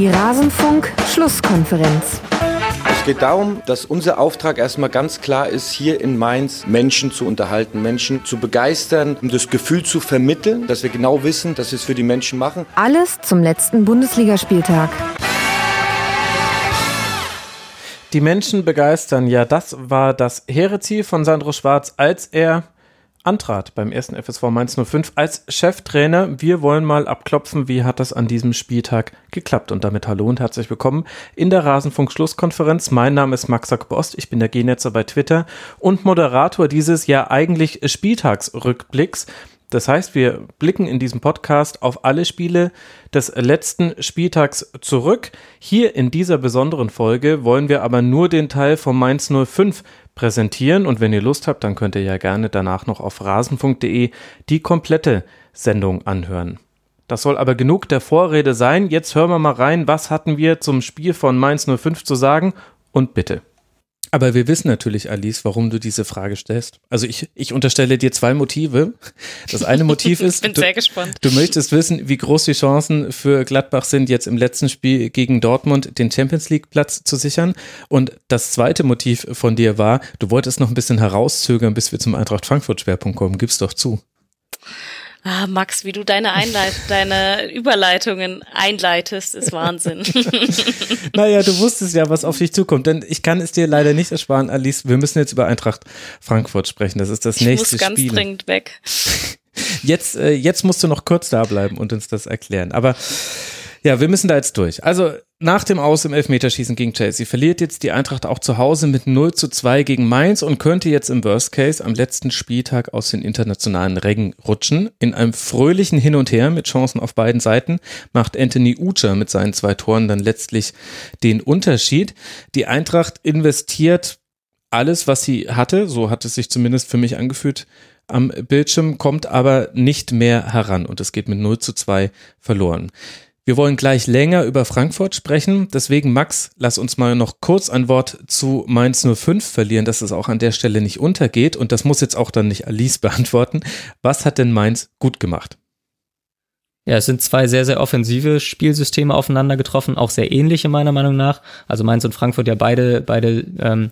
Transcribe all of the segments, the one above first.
Die Rasenfunk-Schlusskonferenz. Es geht darum, dass unser Auftrag erstmal ganz klar ist, hier in Mainz Menschen zu unterhalten, Menschen zu begeistern, um das Gefühl zu vermitteln, dass wir genau wissen, dass wir es für die Menschen machen. Alles zum letzten Bundesligaspieltag. Die Menschen begeistern, ja, das war das hehre Ziel von Sandro Schwarz, als er antrat beim ersten FSV Mainz 05 als Cheftrainer. Wir wollen mal abklopfen, wie hat das an diesem Spieltag geklappt. Und damit hallo und herzlich willkommen in der Rasenfunk-Schlusskonferenz. Mein Name ist Max Bost, ich bin der G-Netzer bei Twitter und Moderator dieses ja eigentlich Spieltagsrückblicks. Das heißt, wir blicken in diesem Podcast auf alle Spiele des letzten Spieltags zurück. Hier in dieser besonderen Folge wollen wir aber nur den Teil vom Mainz 05 präsentieren und wenn ihr Lust habt, dann könnt ihr ja gerne danach noch auf rasenfunk.de die komplette Sendung anhören. Das soll aber genug der Vorrede sein. Jetzt hören wir mal rein, was hatten wir zum Spiel von Mainz 05 zu sagen und bitte. Aber wir wissen natürlich, Alice, warum du diese Frage stellst. Also ich, ich unterstelle dir zwei Motive. Das eine Motiv ist, du, du, möchtest wissen, wie groß die Chancen für Gladbach sind, jetzt im letzten Spiel gegen Dortmund den Champions League Platz zu sichern. Und das zweite Motiv von dir war, du wolltest noch ein bisschen herauszögern, bis wir zum Eintracht Frankfurt Schwerpunkt kommen. Gib's doch zu. Ah, Max, wie du deine, Einleit deine Überleitungen einleitest, ist Wahnsinn. naja, du wusstest ja, was auf dich zukommt. Denn ich kann es dir leider nicht ersparen, Alice. Wir müssen jetzt über Eintracht Frankfurt sprechen. Das ist das ich nächste Spiel. Ich muss ganz Spiel. dringend weg. Jetzt, äh, jetzt musst du noch kurz da bleiben und uns das erklären. Aber ja, wir müssen da jetzt durch. Also nach dem Aus im Elfmeterschießen gegen Chelsea verliert jetzt die Eintracht auch zu Hause mit 0 zu 2 gegen Mainz und könnte jetzt im Worst Case am letzten Spieltag aus den internationalen Rängen rutschen. In einem fröhlichen Hin und Her mit Chancen auf beiden Seiten macht Anthony Ucha mit seinen zwei Toren dann letztlich den Unterschied. Die Eintracht investiert alles, was sie hatte, so hat es sich zumindest für mich angefühlt, am Bildschirm, kommt aber nicht mehr heran und es geht mit 0 zu 2 verloren. Wir wollen gleich länger über Frankfurt sprechen. Deswegen, Max, lass uns mal noch kurz ein Wort zu Mainz 05 verlieren, dass es auch an der Stelle nicht untergeht. Und das muss jetzt auch dann nicht Alice beantworten. Was hat denn Mainz gut gemacht? Ja, es sind zwei sehr, sehr offensive Spielsysteme aufeinander getroffen, auch sehr ähnliche meiner Meinung nach. Also Mainz und Frankfurt ja beide, beide ähm,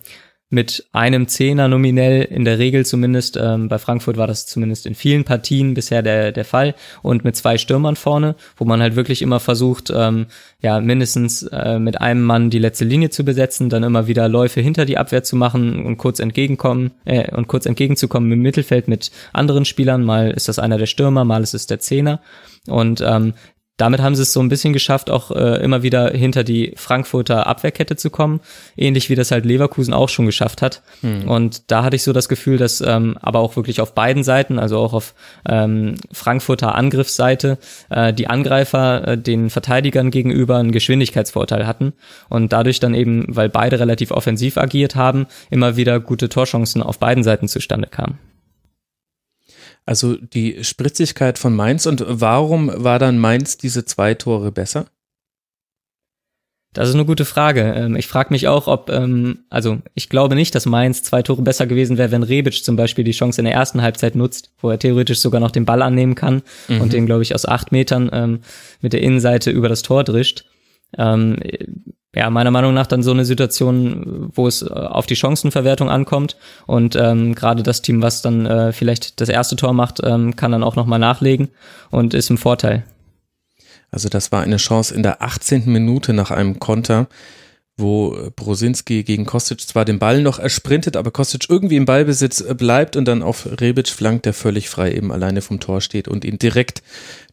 mit einem Zehner nominell, in der Regel zumindest. Ähm, bei Frankfurt war das zumindest in vielen Partien bisher der, der Fall. Und mit zwei Stürmern vorne, wo man halt wirklich immer versucht, ähm, ja, mindestens äh, mit einem Mann die letzte Linie zu besetzen, dann immer wieder Läufe hinter die Abwehr zu machen und kurz entgegenkommen, äh, und kurz entgegenzukommen im Mittelfeld mit anderen Spielern. Mal ist das einer der Stürmer, mal ist es der Zehner. Und ähm, damit haben sie es so ein bisschen geschafft, auch äh, immer wieder hinter die Frankfurter Abwehrkette zu kommen, ähnlich wie das halt Leverkusen auch schon geschafft hat. Hm. Und da hatte ich so das Gefühl, dass ähm, aber auch wirklich auf beiden Seiten, also auch auf ähm, Frankfurter Angriffsseite, äh, die Angreifer äh, den Verteidigern gegenüber einen Geschwindigkeitsvorteil hatten und dadurch dann eben, weil beide relativ offensiv agiert haben, immer wieder gute Torchancen auf beiden Seiten zustande kamen. Also die Spritzigkeit von Mainz und warum war dann Mainz diese zwei Tore besser? Das ist eine gute Frage. Ähm, ich frage mich auch, ob, ähm, also ich glaube nicht, dass Mainz zwei Tore besser gewesen wäre, wenn Rebic zum Beispiel die Chance in der ersten Halbzeit nutzt, wo er theoretisch sogar noch den Ball annehmen kann mhm. und den, glaube ich, aus acht Metern ähm, mit der Innenseite über das Tor drischt ja, meiner Meinung nach dann so eine Situation, wo es äh, auf die Chancenverwertung ankommt und ähm, gerade das Team, was dann äh, vielleicht das erste Tor macht, ähm, kann dann auch nochmal nachlegen und ist im Vorteil. Also das war eine Chance in der 18. Minute nach einem Konter, wo Brosinski gegen Kostic zwar den Ball noch ersprintet, aber Kostic irgendwie im Ballbesitz bleibt und dann auf Rebic flankt, der völlig frei eben alleine vom Tor steht und ihn direkt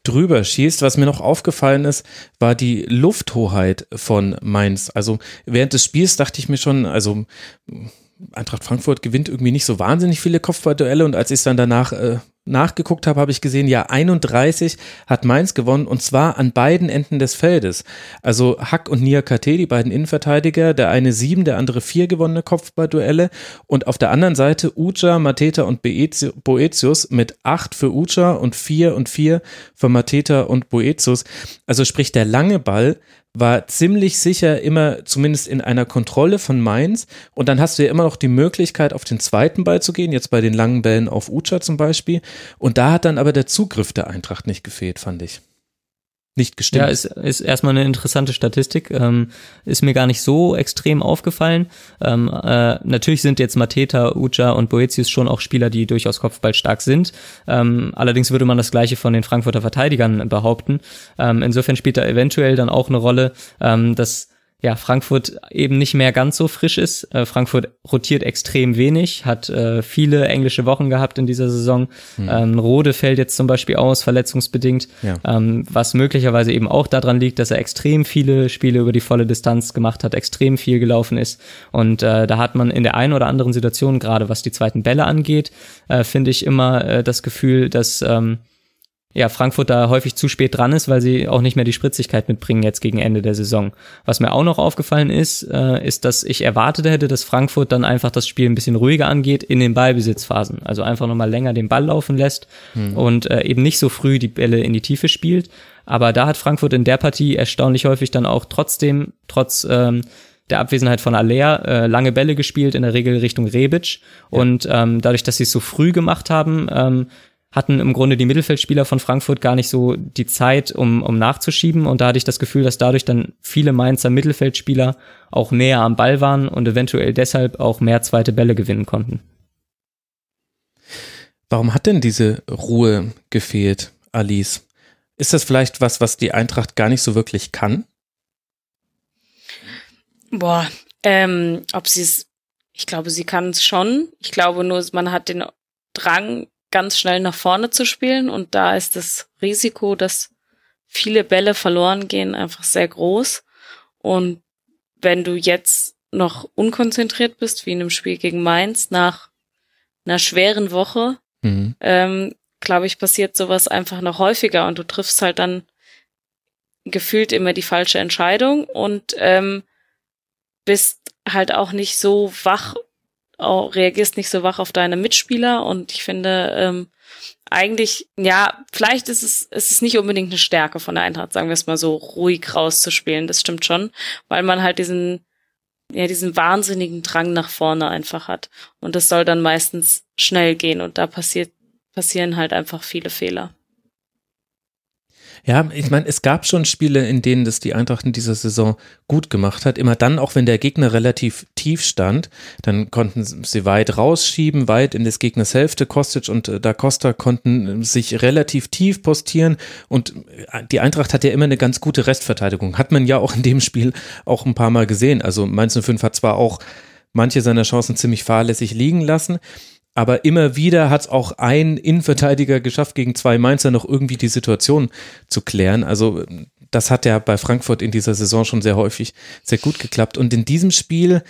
drüber schießt. Was mir noch aufgefallen ist, war die Lufthoheit von Mainz. Also während des Spiels dachte ich mir schon, also Eintracht Frankfurt gewinnt irgendwie nicht so wahnsinnig viele Kopfballduelle und als ich es dann danach äh, nachgeguckt habe, habe ich gesehen, ja, 31 hat Mainz gewonnen und zwar an beiden Enden des Feldes. Also Hack und Nia KT, die beiden Innenverteidiger, der eine sieben, der andere vier gewonnene Kopfballduelle und auf der anderen Seite Ucha, Mateta und Boetius mit acht für Ucha und vier und vier für Mateta und Boetius. Also sprich, der lange Ball war ziemlich sicher immer zumindest in einer Kontrolle von Mainz. Und dann hast du ja immer noch die Möglichkeit, auf den zweiten Ball zu gehen, jetzt bei den langen Bällen auf Ucha zum Beispiel. Und da hat dann aber der Zugriff der Eintracht nicht gefehlt, fand ich. Nicht gestimmt. Ja, ist, ist erstmal eine interessante Statistik. Ähm, ist mir gar nicht so extrem aufgefallen. Ähm, äh, natürlich sind jetzt Mateta, Uja und Boetius schon auch Spieler, die durchaus kopfballstark sind. Ähm, allerdings würde man das Gleiche von den Frankfurter Verteidigern behaupten. Ähm, insofern spielt da eventuell dann auch eine Rolle, ähm, dass ja, Frankfurt eben nicht mehr ganz so frisch ist. Äh, Frankfurt rotiert extrem wenig, hat äh, viele englische Wochen gehabt in dieser Saison. Hm. Ähm, Rode fällt jetzt zum Beispiel aus, verletzungsbedingt, ja. ähm, was möglicherweise eben auch daran liegt, dass er extrem viele Spiele über die volle Distanz gemacht hat, extrem viel gelaufen ist. Und äh, da hat man in der einen oder anderen Situation, gerade was die zweiten Bälle angeht, äh, finde ich immer äh, das Gefühl, dass ähm, ja, Frankfurt da häufig zu spät dran ist, weil sie auch nicht mehr die Spritzigkeit mitbringen jetzt gegen Ende der Saison. Was mir auch noch aufgefallen ist, äh, ist, dass ich erwartet hätte, dass Frankfurt dann einfach das Spiel ein bisschen ruhiger angeht in den Ballbesitzphasen. Also einfach nochmal länger den Ball laufen lässt hm. und äh, eben nicht so früh die Bälle in die Tiefe spielt. Aber da hat Frankfurt in der Partie erstaunlich häufig dann auch trotzdem, trotz ähm, der Abwesenheit von Alea äh, lange Bälle gespielt, in der Regel Richtung Rebic. Ja. Und ähm, dadurch, dass sie es so früh gemacht haben, ähm, hatten im Grunde die Mittelfeldspieler von Frankfurt gar nicht so die Zeit, um, um nachzuschieben. Und da hatte ich das Gefühl, dass dadurch dann viele Mainzer Mittelfeldspieler auch näher am Ball waren und eventuell deshalb auch mehr zweite Bälle gewinnen konnten. Warum hat denn diese Ruhe gefehlt, Alice? Ist das vielleicht was, was die Eintracht gar nicht so wirklich kann? Boah, ähm, ob sie es, ich glaube, sie kann es schon. Ich glaube nur, man hat den Drang, ganz schnell nach vorne zu spielen. Und da ist das Risiko, dass viele Bälle verloren gehen, einfach sehr groß. Und wenn du jetzt noch unkonzentriert bist, wie in einem Spiel gegen Mainz, nach einer schweren Woche, mhm. ähm, glaube ich, passiert sowas einfach noch häufiger und du triffst halt dann gefühlt immer die falsche Entscheidung und ähm, bist halt auch nicht so wach auch, reagierst nicht so wach auf deine Mitspieler und ich finde, ähm, eigentlich, ja, vielleicht ist es, ist es nicht unbedingt eine Stärke von der Eintracht, sagen wir es mal so, ruhig rauszuspielen. Das stimmt schon, weil man halt diesen, ja, diesen wahnsinnigen Drang nach vorne einfach hat. Und das soll dann meistens schnell gehen und da passiert, passieren halt einfach viele Fehler. Ja, ich meine, es gab schon Spiele, in denen das die Eintracht in dieser Saison gut gemacht hat. Immer dann, auch wenn der Gegner relativ tief stand, dann konnten sie weit rausschieben, weit in des Gegners Hälfte. Kostic und äh, Da Costa konnten sich relativ tief postieren und äh, die Eintracht hat ja immer eine ganz gute Restverteidigung. Hat man ja auch in dem Spiel auch ein paar Mal gesehen. Also Mainz 05 hat zwar auch manche seiner Chancen ziemlich fahrlässig liegen lassen, aber immer wieder hat es auch ein Innenverteidiger geschafft, gegen zwei Mainzer noch irgendwie die Situation zu klären. Also das hat ja bei Frankfurt in dieser Saison schon sehr häufig sehr gut geklappt. Und in diesem Spiel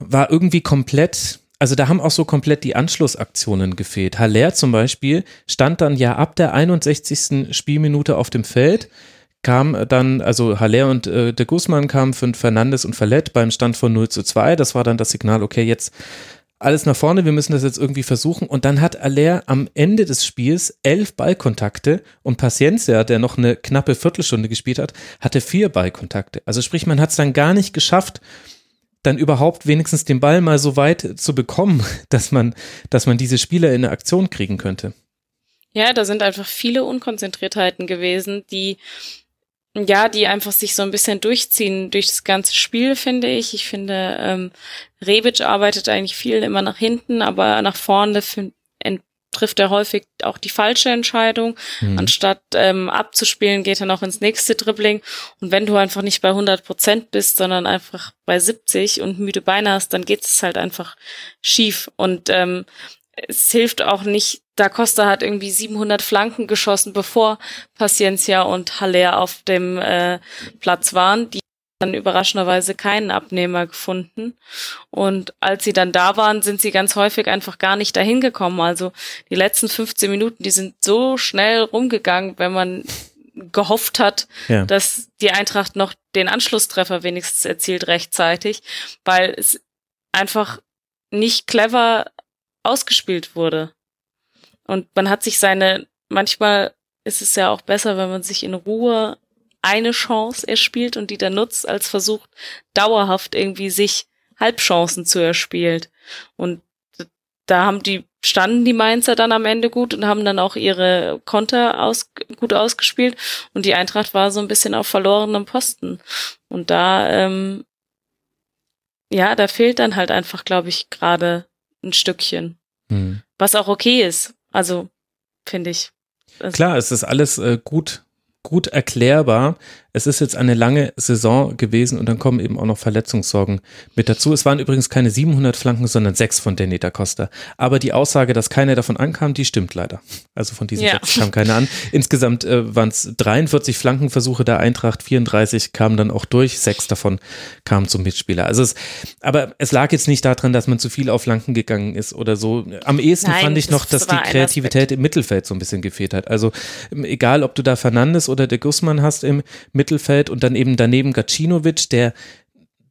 war irgendwie komplett, also da haben auch so komplett die Anschlussaktionen gefehlt. Haller zum Beispiel stand dann ja ab der 61. Spielminute auf dem Feld kam dann, also Haller und äh, de Guzman kamen für Fernandes und Verlet beim Stand von 0 zu 2. Das war dann das Signal, okay, jetzt alles nach vorne, wir müssen das jetzt irgendwie versuchen. Und dann hat Aller am Ende des Spiels elf Ballkontakte und Paciencia, der noch eine knappe Viertelstunde gespielt hat, hatte vier Ballkontakte. Also sprich, man hat es dann gar nicht geschafft, dann überhaupt wenigstens den Ball mal so weit zu bekommen, dass man, dass man diese Spieler in eine Aktion kriegen könnte. Ja, da sind einfach viele Unkonzentriertheiten gewesen, die ja, die einfach sich so ein bisschen durchziehen durch das ganze Spiel, finde ich. Ich finde, ähm, Rebic arbeitet eigentlich viel immer nach hinten, aber nach vorne trifft er häufig auch die falsche Entscheidung. Mhm. Anstatt ähm, abzuspielen, geht er noch ins nächste Dribbling. Und wenn du einfach nicht bei 100 Prozent bist, sondern einfach bei 70 und müde Beine hast, dann geht es halt einfach schief. Und ähm, es hilft auch nicht, Da Costa hat irgendwie 700 Flanken geschossen, bevor Paciencia und Haller auf dem äh, Platz waren. Die dann überraschenderweise keinen Abnehmer gefunden. Und als sie dann da waren, sind sie ganz häufig einfach gar nicht dahin gekommen. Also die letzten 15 Minuten, die sind so schnell rumgegangen, wenn man gehofft hat, ja. dass die Eintracht noch den Anschlusstreffer wenigstens erzielt rechtzeitig, weil es einfach nicht clever ausgespielt wurde. Und man hat sich seine, manchmal ist es ja auch besser, wenn man sich in Ruhe eine Chance erspielt und die dann nutzt, als versucht, dauerhaft irgendwie sich Halbchancen zu erspielt. Und da haben die standen die Mainzer dann am Ende gut und haben dann auch ihre Konter aus, gut ausgespielt und die Eintracht war so ein bisschen auf verlorenem Posten. Und da, ähm, ja, da fehlt dann halt einfach, glaube ich, gerade ein Stückchen. Hm. Was auch okay ist. Also, finde ich. Also Klar, es ist alles äh, gut gut erklärbar. Es ist jetzt eine lange Saison gewesen und dann kommen eben auch noch Verletzungssorgen mit dazu. Es waren übrigens keine 700 Flanken, sondern sechs von Danny da Costa. Aber die Aussage, dass keiner davon ankam, die stimmt leider. Also von diesen ja. sechs kam keiner an. Insgesamt äh, waren es 43 Flankenversuche der Eintracht, 34 kamen dann auch durch, sechs davon kamen zum Mitspieler. Also es, aber es lag jetzt nicht daran, dass man zu viel auf Flanken gegangen ist oder so. Am ehesten Nein, fand ich noch, dass die Kreativität im Mittelfeld so ein bisschen gefehlt hat. Also egal, ob du da Fernandes oder der Guzman hast im Mittelfeld und dann eben daneben Gacinovic, der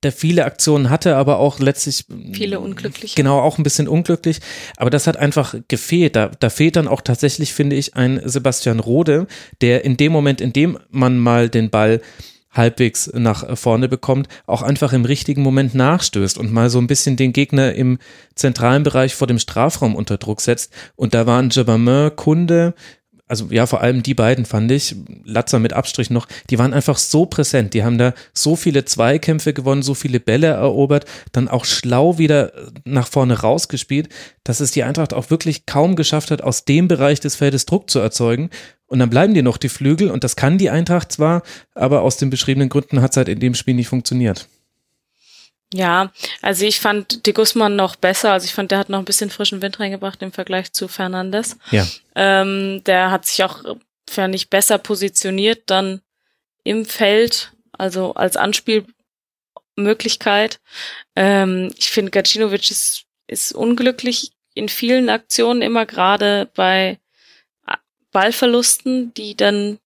der viele Aktionen hatte, aber auch letztlich viele unglücklich. Genau, auch ein bisschen unglücklich. Aber das hat einfach gefehlt. Da, da fehlt dann auch tatsächlich, finde ich, ein Sebastian Rode, der in dem Moment, in dem man mal den Ball halbwegs nach vorne bekommt, auch einfach im richtigen Moment nachstößt und mal so ein bisschen den Gegner im zentralen Bereich vor dem Strafraum unter Druck setzt. Und da waren Jabamin, Kunde, also ja, vor allem die beiden fand ich, Latzer mit Abstrich noch, die waren einfach so präsent. Die haben da so viele Zweikämpfe gewonnen, so viele Bälle erobert, dann auch schlau wieder nach vorne rausgespielt, dass es die Eintracht auch wirklich kaum geschafft hat, aus dem Bereich des Feldes Druck zu erzeugen. Und dann bleiben dir noch die Flügel und das kann die Eintracht zwar, aber aus den beschriebenen Gründen hat es halt in dem Spiel nicht funktioniert. Ja, also ich fand De Guzman noch besser. Also ich fand, der hat noch ein bisschen frischen Wind reingebracht im Vergleich zu Fernandes. Ja. Ähm, der hat sich auch, fand ich, besser positioniert dann im Feld, also als Anspielmöglichkeit. Ähm, ich finde, Gacinovic ist, ist unglücklich in vielen Aktionen, immer gerade bei Ballverlusten, die dann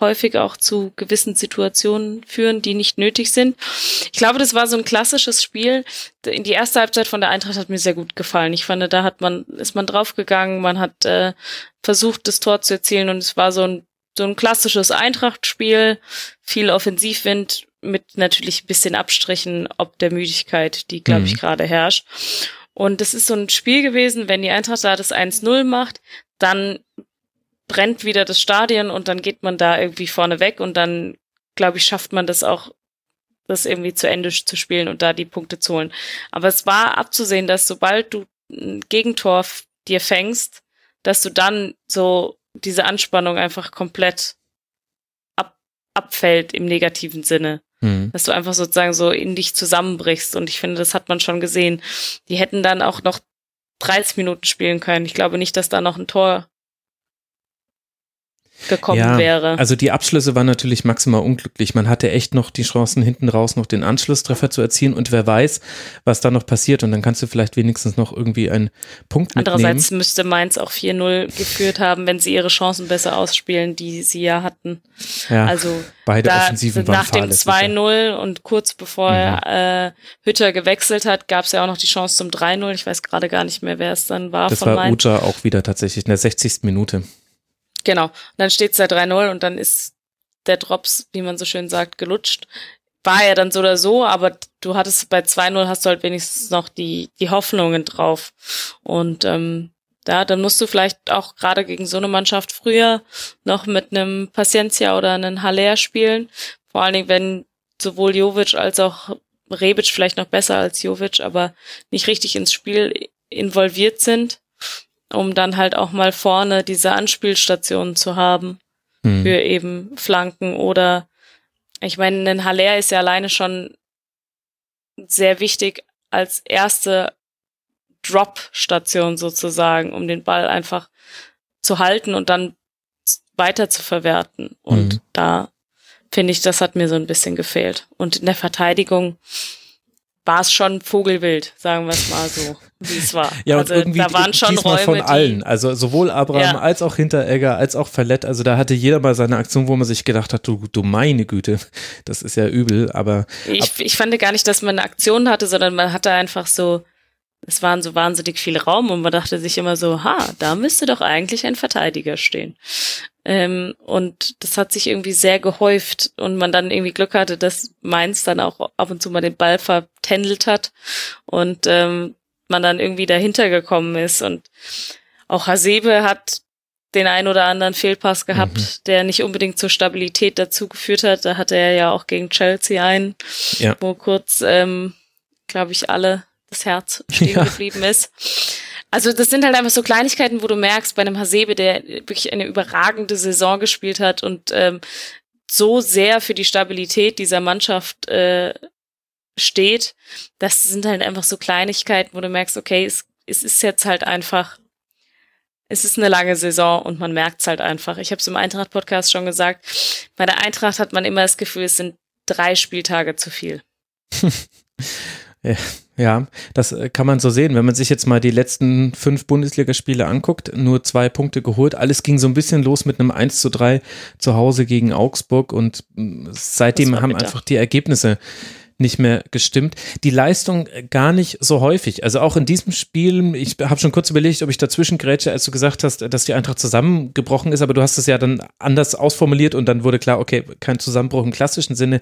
häufig auch zu gewissen Situationen führen, die nicht nötig sind. Ich glaube, das war so ein klassisches Spiel. In die erste Halbzeit von der Eintracht hat mir sehr gut gefallen. Ich fand, da hat man, ist man draufgegangen, man hat äh, versucht, das Tor zu erzielen und es war so ein, so ein klassisches Eintracht-Spiel, viel Offensivwind mit natürlich ein bisschen Abstrichen ob der Müdigkeit, die, glaube ich, mhm. gerade herrscht. Und das ist so ein Spiel gewesen, wenn die Eintracht da das 1-0 macht, dann brennt wieder das Stadion und dann geht man da irgendwie vorne weg und dann, glaube ich, schafft man das auch, das irgendwie zu Ende zu spielen und da die Punkte zu holen. Aber es war abzusehen, dass sobald du ein Gegentor dir fängst, dass du dann so diese Anspannung einfach komplett ab, abfällt im negativen Sinne. Mhm. Dass du einfach sozusagen so in dich zusammenbrichst. Und ich finde, das hat man schon gesehen. Die hätten dann auch noch 30 Minuten spielen können. Ich glaube nicht, dass da noch ein Tor gekommen ja, wäre. Also die Abschlüsse waren natürlich maximal unglücklich. Man hatte echt noch die Chancen hinten raus noch den Anschlusstreffer zu erzielen und wer weiß, was da noch passiert und dann kannst du vielleicht wenigstens noch irgendwie einen Punkt mitnehmen. Andererseits müsste Mainz auch 4-0 geführt haben, wenn sie ihre Chancen besser ausspielen, die sie ja hatten. Ja, also beide Offensiven waren Nach dem 2-0 und kurz bevor mhm. äh, Hütter gewechselt hat, gab es ja auch noch die Chance zum 3-0. Ich weiß gerade gar nicht mehr, wer es dann war. Das war Uja auch wieder tatsächlich in der 60. Minute. Genau. Und dann steht's da 3-0 und dann ist der Drops, wie man so schön sagt, gelutscht. War ja dann so oder so, aber du hattest bei 2-0 hast du halt wenigstens noch die, die Hoffnungen drauf. Und ähm, da, dann musst du vielleicht auch gerade gegen so eine Mannschaft früher noch mit einem Paciencia oder einem Haller spielen. Vor allen Dingen, wenn sowohl Jovic als auch Rebic vielleicht noch besser als Jovic, aber nicht richtig ins Spiel involviert sind um dann halt auch mal vorne diese Anspielstationen zu haben mhm. für eben Flanken oder ich meine, ein Haller ist ja alleine schon sehr wichtig als erste Drop-Station sozusagen, um den Ball einfach zu halten und dann weiter zu verwerten. Und mhm. da finde ich, das hat mir so ein bisschen gefehlt. Und in der Verteidigung, war es schon Vogelwild, sagen wir es mal so, wie es war. Ja, also, und irgendwie da waren schon Räume, von allen, also sowohl Abraham ja. als auch Hinteregger, als auch Verlett, also da hatte jeder mal seine Aktion, wo man sich gedacht hat, du, du meine Güte, das ist ja übel, aber. Ich, ich fand gar nicht, dass man eine Aktion hatte, sondern man hatte einfach so, es waren so wahnsinnig viel Raum und man dachte sich immer so, ha, da müsste doch eigentlich ein Verteidiger stehen. Ähm, und das hat sich irgendwie sehr gehäuft und man dann irgendwie Glück hatte, dass Mainz dann auch ab und zu mal den Ball vertändelt hat und ähm, man dann irgendwie dahinter gekommen ist. Und auch Hasebe hat den ein oder anderen Fehlpass gehabt, mhm. der nicht unbedingt zur Stabilität dazu geführt hat. Da hatte er ja auch gegen Chelsea einen, ja. wo kurz, ähm, glaube ich, alle das Herz stehen ja. geblieben ist. Also das sind halt einfach so Kleinigkeiten, wo du merkst, bei einem Hasebe, der wirklich eine überragende Saison gespielt hat und ähm, so sehr für die Stabilität dieser Mannschaft äh, steht, das sind halt einfach so Kleinigkeiten, wo du merkst, okay, es, es ist jetzt halt einfach es ist eine lange Saison und man merkt es halt einfach. Ich habe es im Eintracht-Podcast schon gesagt. Bei der Eintracht hat man immer das Gefühl, es sind drei Spieltage zu viel. ja, das äh, kann man so sehen. Wenn man sich jetzt mal die letzten fünf Bundesligaspiele anguckt, nur zwei Punkte geholt. Alles ging so ein bisschen los mit einem 1 zu 3 zu Hause gegen Augsburg und mm, seitdem haben einfach die Ergebnisse nicht mehr gestimmt. Die Leistung gar nicht so häufig. Also auch in diesem Spiel, ich habe schon kurz überlegt, ob ich dazwischen grätsche, als du gesagt hast, dass die Eintracht zusammengebrochen ist, aber du hast es ja dann anders ausformuliert und dann wurde klar, okay, kein Zusammenbruch im klassischen Sinne.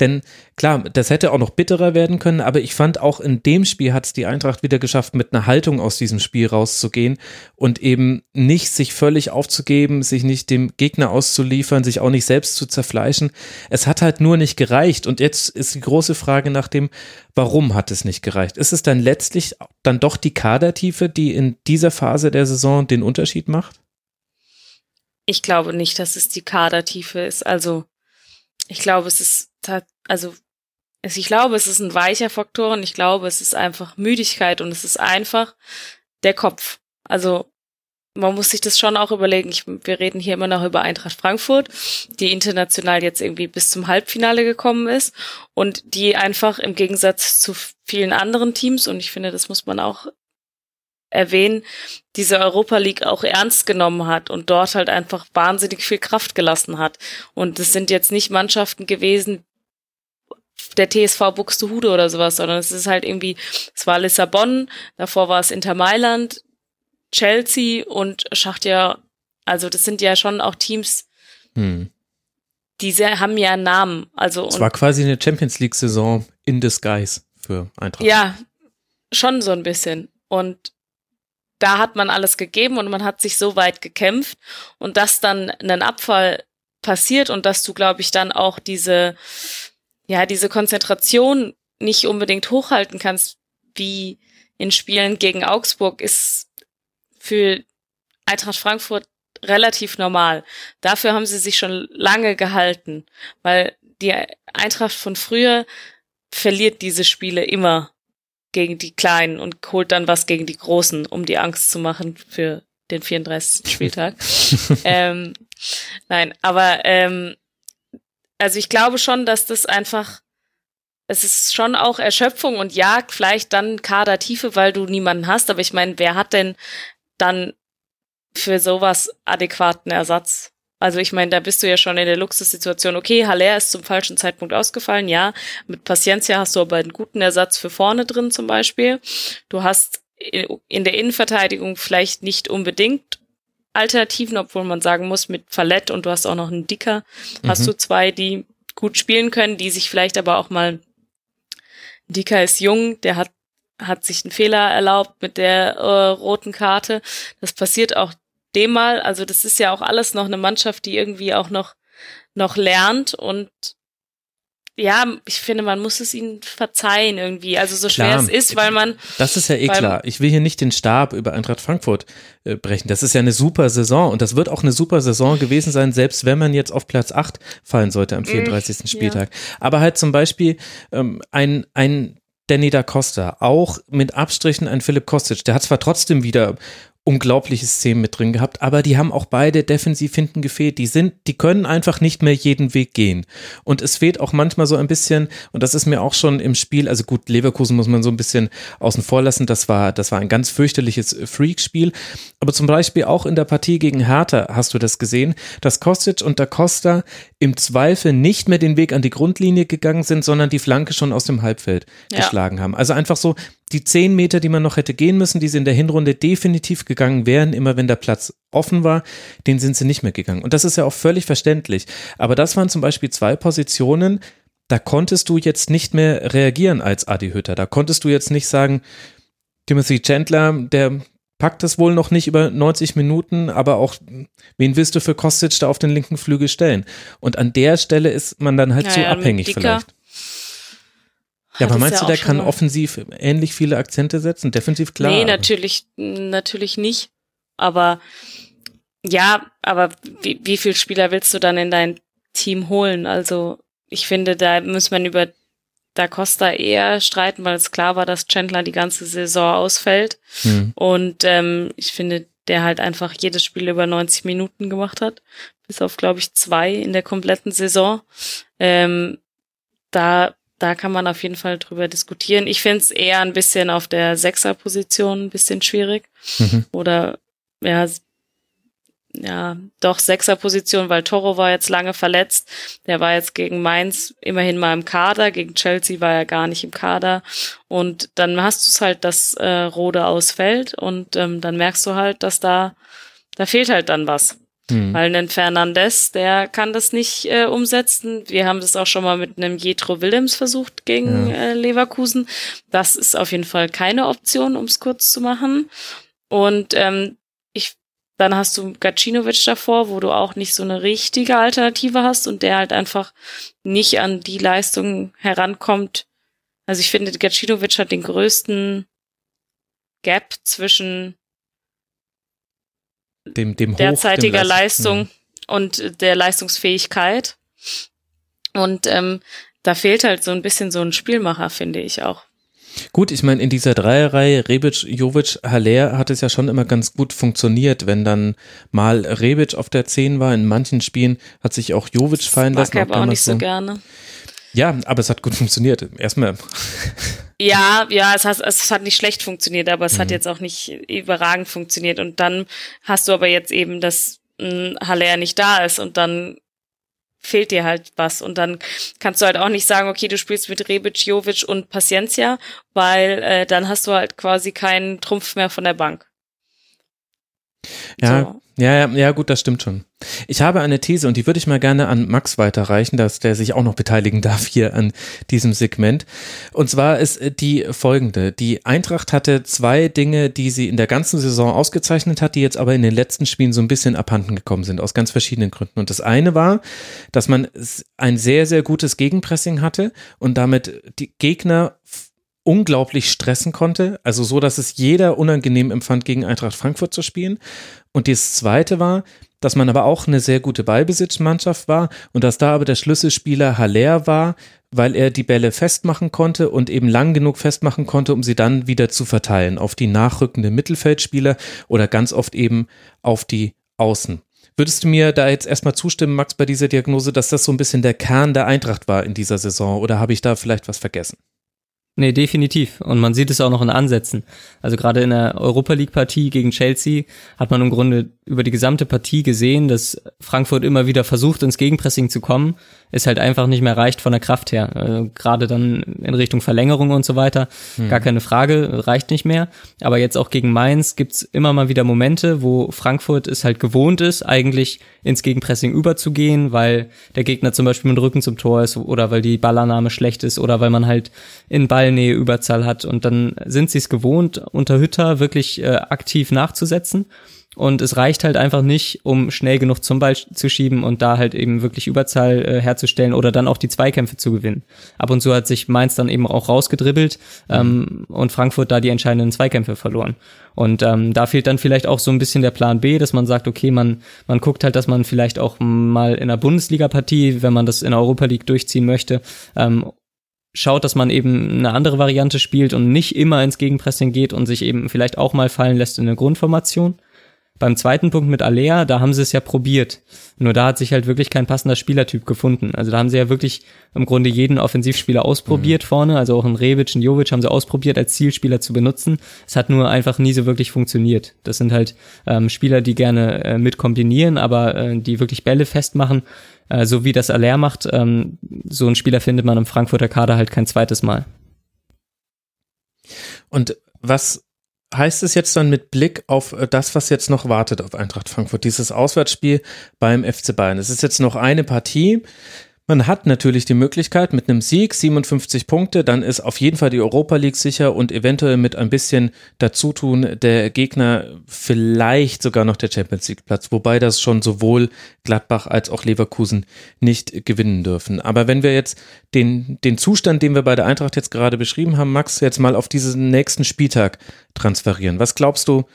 Denn klar, das hätte auch noch bitterer werden können, aber ich fand auch in dem Spiel hat es die Eintracht wieder geschafft, mit einer Haltung aus diesem Spiel rauszugehen und eben nicht sich völlig aufzugeben, sich nicht dem Gegner auszuliefern, sich auch nicht selbst zu zerfleischen. Es hat halt nur nicht gereicht und jetzt ist die große Frage nach dem, warum hat es nicht gereicht? Ist es dann letztlich dann doch die Kadertiefe, die in dieser Phase der Saison den Unterschied macht? Ich glaube nicht, dass es die Kadertiefe ist. Also, ich glaube, es ist, also, ich glaube, es ist ein weicher Faktor und ich glaube, es ist einfach Müdigkeit und es ist einfach der Kopf. Also, man muss sich das schon auch überlegen. Ich, wir reden hier immer noch über Eintracht Frankfurt, die international jetzt irgendwie bis zum Halbfinale gekommen ist und die einfach im Gegensatz zu vielen anderen Teams, und ich finde, das muss man auch erwähnen, diese Europa League auch ernst genommen hat und dort halt einfach wahnsinnig viel Kraft gelassen hat. Und es sind jetzt nicht Mannschaften gewesen, der TSV Buxtehude oder sowas, sondern es ist halt irgendwie, es war Lissabon, davor war es Inter Mailand, Chelsea und Schachtja, also das sind ja schon auch Teams, hm. die sehr, haben ja einen Namen. Also es war quasi eine Champions League Saison in disguise für Eintracht. Ja, schon so ein bisschen. Und da hat man alles gegeben und man hat sich so weit gekämpft und dass dann ein Abfall passiert und dass du, glaube ich, dann auch diese, ja, diese Konzentration nicht unbedingt hochhalten kannst, wie in Spielen gegen Augsburg, ist für Eintracht Frankfurt relativ normal. Dafür haben sie sich schon lange gehalten, weil die Eintracht von früher verliert diese Spiele immer gegen die Kleinen und holt dann was gegen die Großen, um die Angst zu machen für den 34. Spieltag. ähm, nein, aber ähm, also ich glaube schon, dass das einfach es ist schon auch Erschöpfung und ja, vielleicht dann Kadertiefe, weil du niemanden hast. Aber ich meine, wer hat denn dann für sowas adäquaten Ersatz. Also ich meine, da bist du ja schon in der Luxussituation. Okay, Haller ist zum falschen Zeitpunkt ausgefallen, ja. Mit Paciencia hast du aber einen guten Ersatz für vorne drin zum Beispiel. Du hast in der Innenverteidigung vielleicht nicht unbedingt Alternativen, obwohl man sagen muss, mit Fallett und du hast auch noch einen Dicker, mhm. hast du zwei, die gut spielen können, die sich vielleicht aber auch mal Dicker ist jung, der hat hat sich einen Fehler erlaubt mit der äh, roten Karte. Das passiert auch dem mal. Also das ist ja auch alles noch eine Mannschaft, die irgendwie auch noch noch lernt und ja, ich finde, man muss es ihnen verzeihen irgendwie. Also so schwer klar. es ist, weil man. Das ist ja eh klar. Ich will hier nicht den Stab über Eintracht Frankfurt äh, brechen. Das ist ja eine super Saison und das wird auch eine super Saison gewesen sein, selbst wenn man jetzt auf Platz 8 fallen sollte am 34. Mm, Spieltag. Ja. Aber halt zum Beispiel ähm, ein, ein Danny da Costa, auch mit Abstrichen ein Philipp Kostic. Der hat zwar trotzdem wieder unglaubliche Szenen mit drin gehabt, aber die haben auch beide defensiv hinten gefehlt. Die sind, die können einfach nicht mehr jeden Weg gehen. Und es fehlt auch manchmal so ein bisschen, und das ist mir auch schon im Spiel, also gut, Leverkusen muss man so ein bisschen außen vor lassen. Das war, das war ein ganz fürchterliches Freak-Spiel. Aber zum Beispiel auch in der Partie gegen Hertha hast du das gesehen, dass Kostic und Da Costa im Zweifel nicht mehr den Weg an die Grundlinie gegangen sind, sondern die Flanke schon aus dem Halbfeld ja. geschlagen haben. Also einfach so, die zehn Meter, die man noch hätte gehen müssen, die sie in der Hinrunde definitiv gegangen wären, immer wenn der Platz offen war, den sind sie nicht mehr gegangen. Und das ist ja auch völlig verständlich. Aber das waren zum Beispiel zwei Positionen, da konntest du jetzt nicht mehr reagieren als Adi Hütter. Da konntest du jetzt nicht sagen, Timothy Chandler, der packt es wohl noch nicht über 90 Minuten, aber auch, wen willst du für Kostic da auf den linken Flügel stellen? Und an der Stelle ist man dann halt Ja, zu abhängig Dicker vielleicht. Ja, aber meinst ja du, der kann offensiv ähnlich viele Akzente setzen? Defensiv klar. nee, natürlich, natürlich nicht. Aber ja, aber wie, wie viel Spieler willst du dann in dein Team holen? Also ich finde, da muss man über Da Costa eher streiten, weil es klar war, dass Chandler die ganze Saison ausfällt. Hm. Und ähm, ich finde, der halt einfach jedes Spiel über 90 Minuten gemacht hat. Bis auf, glaube ich, zwei in der kompletten Saison. Ähm, da, da kann man auf jeden Fall drüber diskutieren. Ich finde es eher ein bisschen auf der Sechser-Position ein bisschen schwierig. Mhm. Oder ja, ja, doch Sechser-Position, weil Toro war jetzt lange verletzt. Der war jetzt gegen Mainz immerhin mal im Kader, gegen Chelsea war er gar nicht im Kader. Und dann hast du es halt, dass äh, Rode ausfällt und ähm, dann merkst du halt, dass da, da fehlt halt dann was. Hm. Weil ein Fernandes, der kann das nicht äh, umsetzen. Wir haben das auch schon mal mit einem Jetro Willems versucht gegen Ja. äh, Leverkusen. Das ist auf jeden Fall keine Option, um es kurz zu machen. Und ähm, ich, dann hast du Gacinovic davor, wo du auch nicht so eine richtige Alternative hast und der halt einfach nicht an die Leistung herankommt. Also ich finde, Gacinovic hat den größten Gap zwischen Dem, dem Hoch, derzeitiger dem Leist- Leistung Hm. und der Leistungsfähigkeit. Und ähm, da fehlt halt so ein bisschen so ein Spielmacher, finde ich auch. Gut, ich meine, in dieser Dreierreihe Rebic, Jovic, Haller hat es ja schon immer ganz gut funktioniert, wenn dann mal Rebic auf der 10 war. In manchen Spielen hat sich auch Jovic fallen Mag lassen. er aber auch nicht so gerne. Ja, aber es hat gut funktioniert. Erstmal, Ja, ja, es hat, es hat nicht schlecht funktioniert, aber es Mhm. hat jetzt auch nicht überragend funktioniert. Und dann hast du aber jetzt eben, dass mh, Haller nicht da ist und dann fehlt dir halt was. Und dann kannst du halt auch nicht sagen, okay, du spielst mit Rebic, Jovic und Paciencia, weil äh, dann hast du halt quasi keinen Trumpf mehr von der Bank. ja, So. Ja, ja, ja, gut, das stimmt schon. Ich habe eine These und die würde ich mal gerne an Max weiterreichen, dass der sich auch noch beteiligen darf hier an diesem Segment. Und zwar ist äh, die folgende. Die Eintracht hatte zwei Dinge, die sie in der ganzen Saison ausgezeichnet hat, die jetzt aber in den letzten Spielen so ein bisschen abhanden gekommen sind, aus ganz verschiedenen Gründen. Und das eine war, dass man ein sehr, sehr gutes Gegenpressing hatte und damit die Gegner unglaublich stressen konnte, also so, dass es jeder unangenehm empfand, gegen Eintracht Frankfurt zu spielen. Und das zweite war, dass man aber auch eine sehr gute Ballbesitzmannschaft war und dass da aber der Schlüsselspieler Haller war, weil er die Bälle festmachen konnte und eben lang genug festmachen konnte, um sie dann wieder zu verteilen auf die nachrückenden Mittelfeldspieler oder ganz oft eben auf die Außen. Würdest du mir da jetzt erstmal zustimmen, Max, bei dieser Diagnose, dass das so ein bisschen der Kern der Eintracht war in dieser Saison oder habe ich da vielleicht was vergessen? Nee, definitiv. Und man sieht es auch noch in Ansätzen. Also gerade in der Europa League Partie gegen Chelsea hat man im Grunde über die gesamte Partie gesehen, dass Frankfurt immer wieder versucht, ins Gegenpressing zu kommen, es halt einfach nicht mehr reicht von der Kraft her. Also gerade dann in Richtung Verlängerung und so weiter, gar keine Frage, reicht nicht mehr. Aber jetzt auch gegen Mainz gibt's immer mal wieder Momente, wo Frankfurt es halt gewohnt ist, eigentlich ins Gegenpressing überzugehen, weil der Gegner zum Beispiel mit dem Rücken zum Tor ist oder weil die Ballannahme schlecht ist oder weil man halt in Ballnähe Überzahl hat. Und dann sind sie es gewohnt, unter Hütter wirklich äh, aktiv nachzusetzen. Und es reicht halt einfach nicht, um schnell genug zum Ball zu schieben und da halt eben wirklich Überzahl äh, herzustellen oder dann auch die Zweikämpfe zu gewinnen. Ab und zu hat sich Mainz dann eben auch rausgedribbelt ähm, und Frankfurt da die entscheidenden Zweikämpfe verloren. Und ähm, da fehlt dann vielleicht auch so ein bisschen der Plan B, dass man sagt, okay, man, man guckt halt, dass man vielleicht auch mal in einer Bundesliga-Partie, wenn man das in der Europa League durchziehen möchte, ähm, schaut, dass man eben eine andere Variante spielt und nicht immer ins Gegenpressing geht und sich eben vielleicht auch mal fallen lässt in eine Grundformation. Beim zweiten Punkt mit Alea, da haben sie es ja probiert. Nur da hat sich halt wirklich kein passender Spielertyp gefunden. Also da haben sie ja wirklich im Grunde jeden Offensivspieler ausprobiert vorne. Also auch einen Rebic, einen Jovic haben sie ausprobiert, als Zielspieler zu benutzen. Es hat nur einfach nie so wirklich funktioniert. Das sind halt ähm, Spieler, die gerne äh, mit kombinieren, aber äh, die wirklich Bälle festmachen. Äh, so wie das Aller macht, ähm, so einen Spieler findet man im Frankfurter Kader halt kein zweites Mal. Und was heißt es jetzt dann mit Blick auf äh, das, was jetzt noch wartet auf Eintracht Frankfurt, dieses Auswärtsspiel beim FC Bayern? Es ist jetzt noch eine Partie. Man hat natürlich die Möglichkeit mit einem Sieg 57 Punkte, dann ist auf jeden Fall die Europa League sicher und eventuell mit ein bisschen Dazutun der Gegner vielleicht sogar noch der Champions League Platz, wobei das schon sowohl Gladbach als auch Leverkusen nicht gewinnen dürfen. Aber wenn wir jetzt den, den Zustand, den wir bei der Eintracht jetzt gerade beschrieben haben, Max, jetzt mal auf diesen nächsten Spieltag transferieren. Was glaubst du,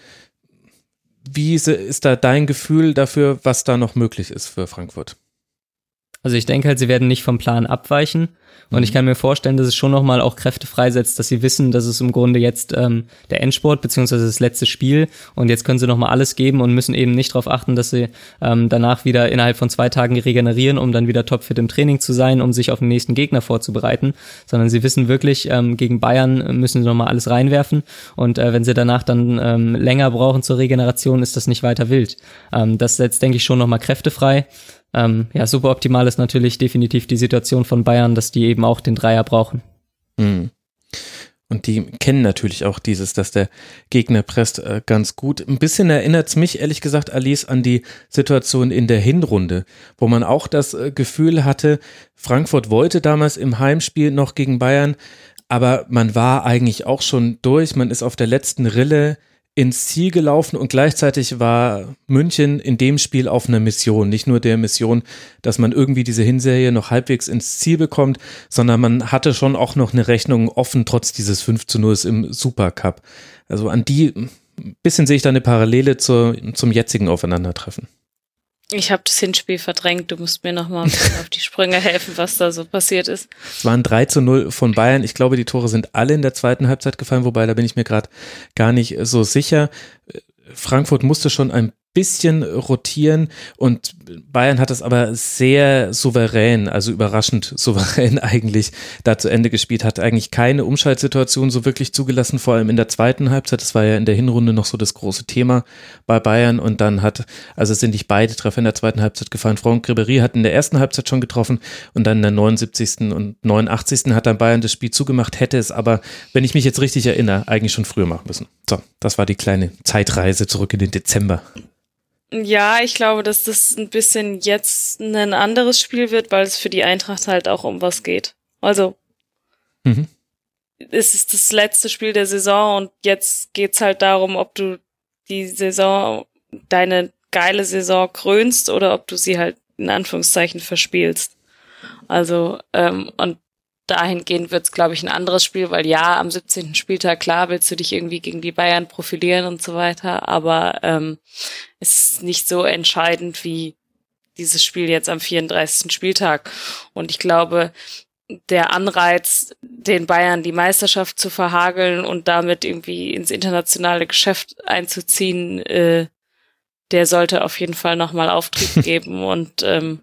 wie ist da dein Gefühl dafür, was da noch möglich ist für Frankfurt? Also ich denke halt, sie werden nicht vom Plan abweichen. Und ich mhm. kann mir vorstellen, dass es schon nochmal auch Kräfte freisetzt, dass sie wissen, dass es im Grunde jetzt ähm, der Endsport beziehungsweise das letzte Spiel und jetzt können sie nochmal alles geben und müssen eben nicht darauf achten, dass sie ähm, danach wieder innerhalb von zwei Tagen regenerieren, um dann wieder topfit im Training zu sein, um sich auf den nächsten Gegner vorzubereiten, sondern sie wissen wirklich, ähm, gegen Bayern müssen sie nochmal alles reinwerfen und äh, wenn sie danach dann ähm, länger brauchen zur Regeneration, ist das nicht weiter wild. Ähm, das setzt, denke ich, schon nochmal Kräfte frei. Ähm, ja, super optimal ist natürlich definitiv die Situation von Bayern, dass die eben auch den Dreier brauchen. Mhm. Und die kennen natürlich auch dieses, dass der Gegner presst äh, ganz gut. Ein bisschen erinnert es mich, ehrlich gesagt, Alice, an die Situation in der Hinrunde, wo man auch das äh, Gefühl hatte, Frankfurt wollte damals im Heimspiel noch gegen Bayern, aber man war eigentlich auch schon durch. Man ist auf der letzten Rille ins Ziel gelaufen und gleichzeitig war München in dem Spiel auf einer Mission. Nicht nur der Mission, dass man irgendwie diese Hinserie noch halbwegs ins Ziel bekommt, sondern man hatte schon auch noch eine Rechnung offen, trotz dieses 5 zu 0 im Supercup. Also an die bisschen sehe ich da eine Parallele zur, zum jetzigen Aufeinandertreffen. Ich habe das Hinspiel verdrängt. Du musst mir nochmal auf die Sprünge helfen, was da so passiert ist. Es waren 3 zu 0 von Bayern. Ich glaube, die Tore sind alle in der zweiten Halbzeit gefallen, wobei da bin ich mir gerade gar nicht so sicher. Frankfurt musste schon ein bisschen rotieren und Bayern hat das aber sehr souverän, also überraschend souverän eigentlich da zu Ende gespielt, hat eigentlich keine Umschaltsituation so wirklich zugelassen, vor allem in der zweiten Halbzeit. Das war ja in der Hinrunde noch so das große Thema bei Bayern und dann hat, also sind nicht beide Treffer in der zweiten Halbzeit gefallen. Franck Ribéry hat in der ersten Halbzeit schon getroffen und dann in der 79. und 89. hat dann Bayern das Spiel zugemacht, hätte es aber, wenn ich mich jetzt richtig erinnere, eigentlich schon früher machen müssen. So, das war die kleine Zeitreise zurück in den Dezember. Ja, ich glaube, dass das ein bisschen jetzt ein anderes Spiel wird, weil es für die Eintracht halt auch um was geht. Also, mhm. es ist das letzte Spiel der Saison und jetzt geht's halt darum, ob du die Saison, deine geile Saison krönst oder ob du sie halt in Anführungszeichen verspielst. Also, ähm, und dahingehend wird es, glaube ich, ein anderes Spiel, weil ja, am 17. Spieltag, klar, willst du dich irgendwie gegen die Bayern profilieren und so weiter, aber ähm, es ist nicht so entscheidend wie dieses Spiel jetzt am 34. Spieltag. Und ich glaube, der Anreiz, den Bayern die Meisterschaft zu verhageln und damit irgendwie ins internationale Geschäft einzuziehen, äh, der sollte auf jeden Fall nochmal Auftrieb geben und ähm,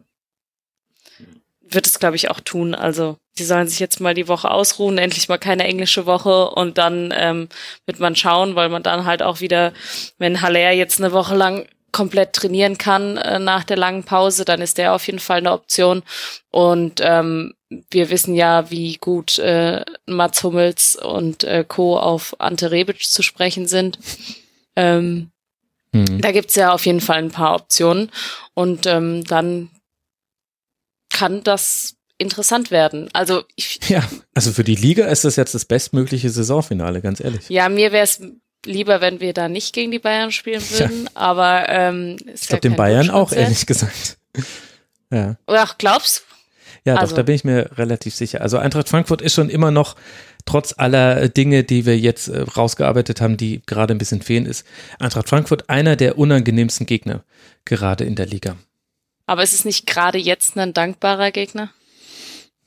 wird es, glaube ich, auch tun. Also die sollen sich jetzt mal die Woche ausruhen, endlich mal keine englische Woche und dann ähm, wird man schauen, weil man dann halt auch wieder, wenn Haller jetzt eine Woche lang komplett trainieren kann äh, nach der langen Pause, dann ist der auf jeden Fall eine Option. Und ähm, wir wissen ja, wie gut äh, Mats Hummels und äh, Co. auf Ante Rebic zu sprechen sind. Ähm, mhm. Da gibt's ja auf jeden Fall ein paar Optionen. Und ähm, dann kann das interessant werden. Also ich, ja, also für die Liga ist das jetzt das bestmögliche Saisonfinale, ganz ehrlich. Ja, mir wäre es lieber, wenn wir da nicht gegen die Bayern spielen würden, ja. aber ähm, ich glaube den Bayern auch ehrlich gesagt. ja. Ach, glaubst? Ja, also. doch, da bin ich mir relativ sicher. Also Eintracht Frankfurt ist schon immer noch trotz aller Dinge, die wir jetzt äh, rausgearbeitet haben, die gerade ein bisschen fehlen, ist Eintracht Frankfurt einer der unangenehmsten Gegner gerade in der Liga. Aber ist es nicht gerade jetzt ein dankbarer Gegner?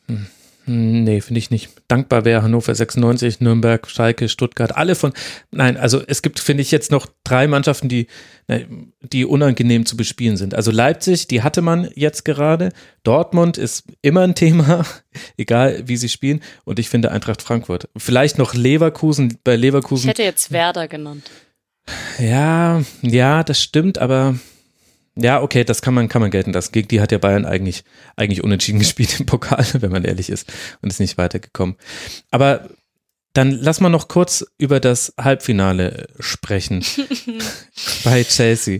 Hm. Nee, finde ich nicht. Dankbar wäre Hannover 96, Nürnberg, Schalke, Stuttgart, alle von. Nein, also es gibt, finde ich, jetzt noch drei Mannschaften, die, die unangenehm zu bespielen sind. Also Leipzig, die hatte man jetzt gerade. Dortmund ist immer ein Thema, egal wie sie spielen. Und ich finde Eintracht Frankfurt. Vielleicht noch Leverkusen, bei Leverkusen. Ich hätte jetzt Werder genannt. Ja, ja, das stimmt, aber ja, okay, das kann man, kann man gelten lassen. Gegen die hat ja Bayern eigentlich, eigentlich unentschieden gespielt im Pokal, wenn man ehrlich ist, und ist nicht weitergekommen. Aber dann lass mal noch kurz über das Halbfinale sprechen bei Chelsea.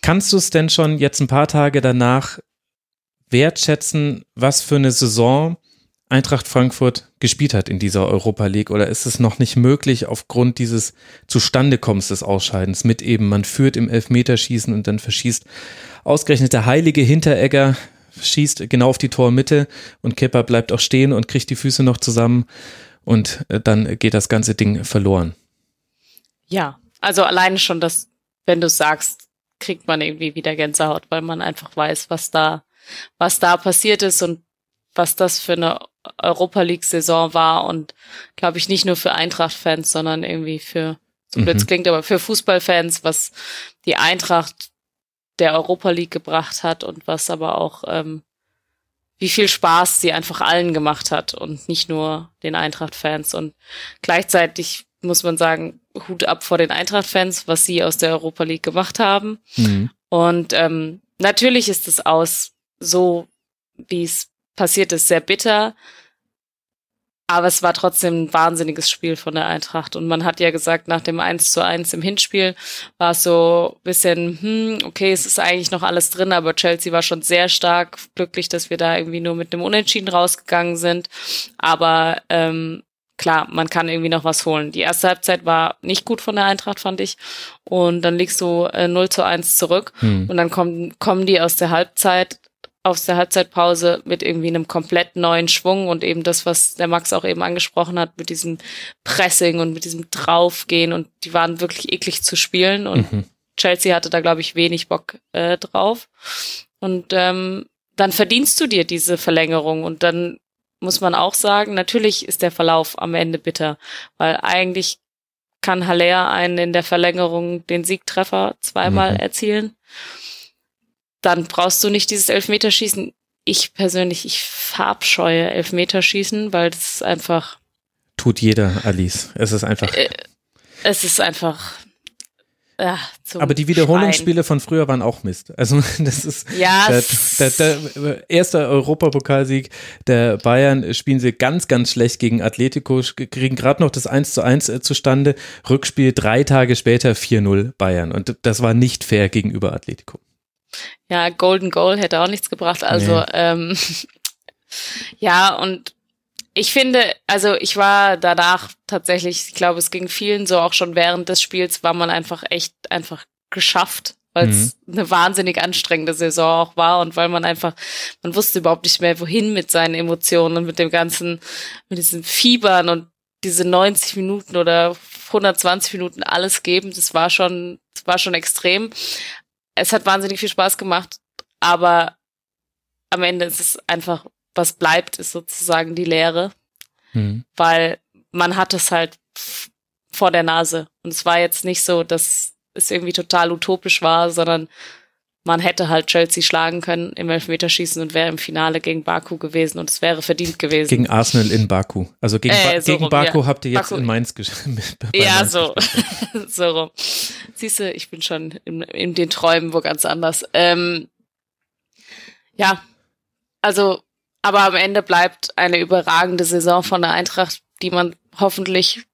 Kannst du es denn schon jetzt ein paar Tage danach wertschätzen, was für eine Saison Eintracht Frankfurt gespielt hat in dieser Europa League? Oder ist es noch nicht möglich aufgrund dieses Zustandekommens des Ausscheidens mit eben, man führt im Elfmeterschießen und dann verschießt ausgerechnet der heilige Hinteregger, schießt genau auf die Tormitte und Kepper bleibt auch stehen und kriegt die Füße noch zusammen und äh, dann geht das ganze Ding verloren. Ja, also alleine schon das, wenn du sagst, kriegt man irgendwie wieder Gänsehaut, weil man einfach weiß, was da, was da passiert ist und was das für eine Europa League Saison war und glaube ich nicht nur für Eintracht-Fans, sondern irgendwie für, so blöd mhm. klingt, aber für Fußballfans, was die Eintracht der Europa League gebracht hat und was aber auch, ähm, wie viel Spaß sie einfach allen gemacht hat und nicht nur den Eintracht-Fans. Und gleichzeitig muss man sagen, Hut ab vor den Eintracht-Fans, was sie aus der Europa League gemacht haben. Mhm. Und ähm, natürlich ist es aus so, wie es passiert ist, sehr bitter. Aber es war trotzdem ein wahnsinniges Spiel von der Eintracht. Und man hat ja gesagt, nach dem 1 zu 1 im Hinspiel war es so ein bisschen, hm, okay, es ist eigentlich noch alles drin, aber Chelsea war schon sehr stark glücklich, dass wir da irgendwie nur mit einem Unentschieden rausgegangen sind. Aber ähm, klar, man kann irgendwie noch was holen. Die erste Halbzeit war nicht gut von der Eintracht, fand ich. Und dann liegst du äh, 0 zu 1 zurück. Hm. Und dann kommen, kommen die aus der Halbzeit aus der Halbzeitpause mit irgendwie einem komplett neuen Schwung und eben das, was der Max auch eben angesprochen hat, mit diesem Pressing und mit diesem Draufgehen und die waren wirklich eklig zu spielen und mhm. Chelsea hatte da, glaube ich, wenig Bock äh, drauf. Und ähm, dann verdienst du dir diese Verlängerung und dann muss man auch sagen, natürlich ist der Verlauf am Ende bitter, weil eigentlich kann Haller einen in der Verlängerung den Siegtreffer zweimal mhm. erzielen dann brauchst du nicht dieses Elfmeterschießen. Ich persönlich, ich verabscheue Elfmeterschießen, weil das ist einfach. Tut jeder, Alice. Es ist einfach. Äh, es ist einfach. Ja, Aber die Wiederholungsspiele Schwein. von früher waren auch Mist. Also das ist ja, der, der, der erste Europapokalsieg der Bayern spielen sie ganz, ganz schlecht gegen Atletico, kriegen gerade noch das 1 zu 1 äh, zustande. Rückspiel drei Tage später 4-0 Bayern. Und das war nicht fair gegenüber Atletico. Ja, Golden Goal hätte auch nichts gebracht. Also nee. ähm, ja, und ich finde, also ich war danach tatsächlich, ich glaube, es ging vielen so, auch schon während des Spiels war man einfach echt einfach geschafft, weil es mhm. eine wahnsinnig anstrengende Saison auch war und weil man einfach, man wusste überhaupt nicht mehr, wohin mit seinen Emotionen und mit dem ganzen, mit diesen Fiebern und diese 90 Minuten oder 120 Minuten alles geben, das war schon, das war schon extrem es hat wahnsinnig viel Spaß gemacht, aber am Ende ist es einfach, was bleibt, ist sozusagen die Lehre, mhm. weil man hat es halt vor der Nase. Und es war jetzt nicht so, dass es irgendwie total utopisch war, sondern man hätte halt Chelsea schlagen können im Elfmeterschießen und wäre im Finale gegen Baku gewesen und es wäre verdient gewesen. Gegen Arsenal in Baku. Also gegen, äh, ba so gegen rum, Baku ja. habt ihr jetzt Baku. in Mainz gespielt. Ja, Mainz so. so rum. Siehst du, ich bin schon in, in den Träumen wo ganz anders. Ähm, ja, also, aber am Ende bleibt eine überragende Saison von der Eintracht, die man hoffentlich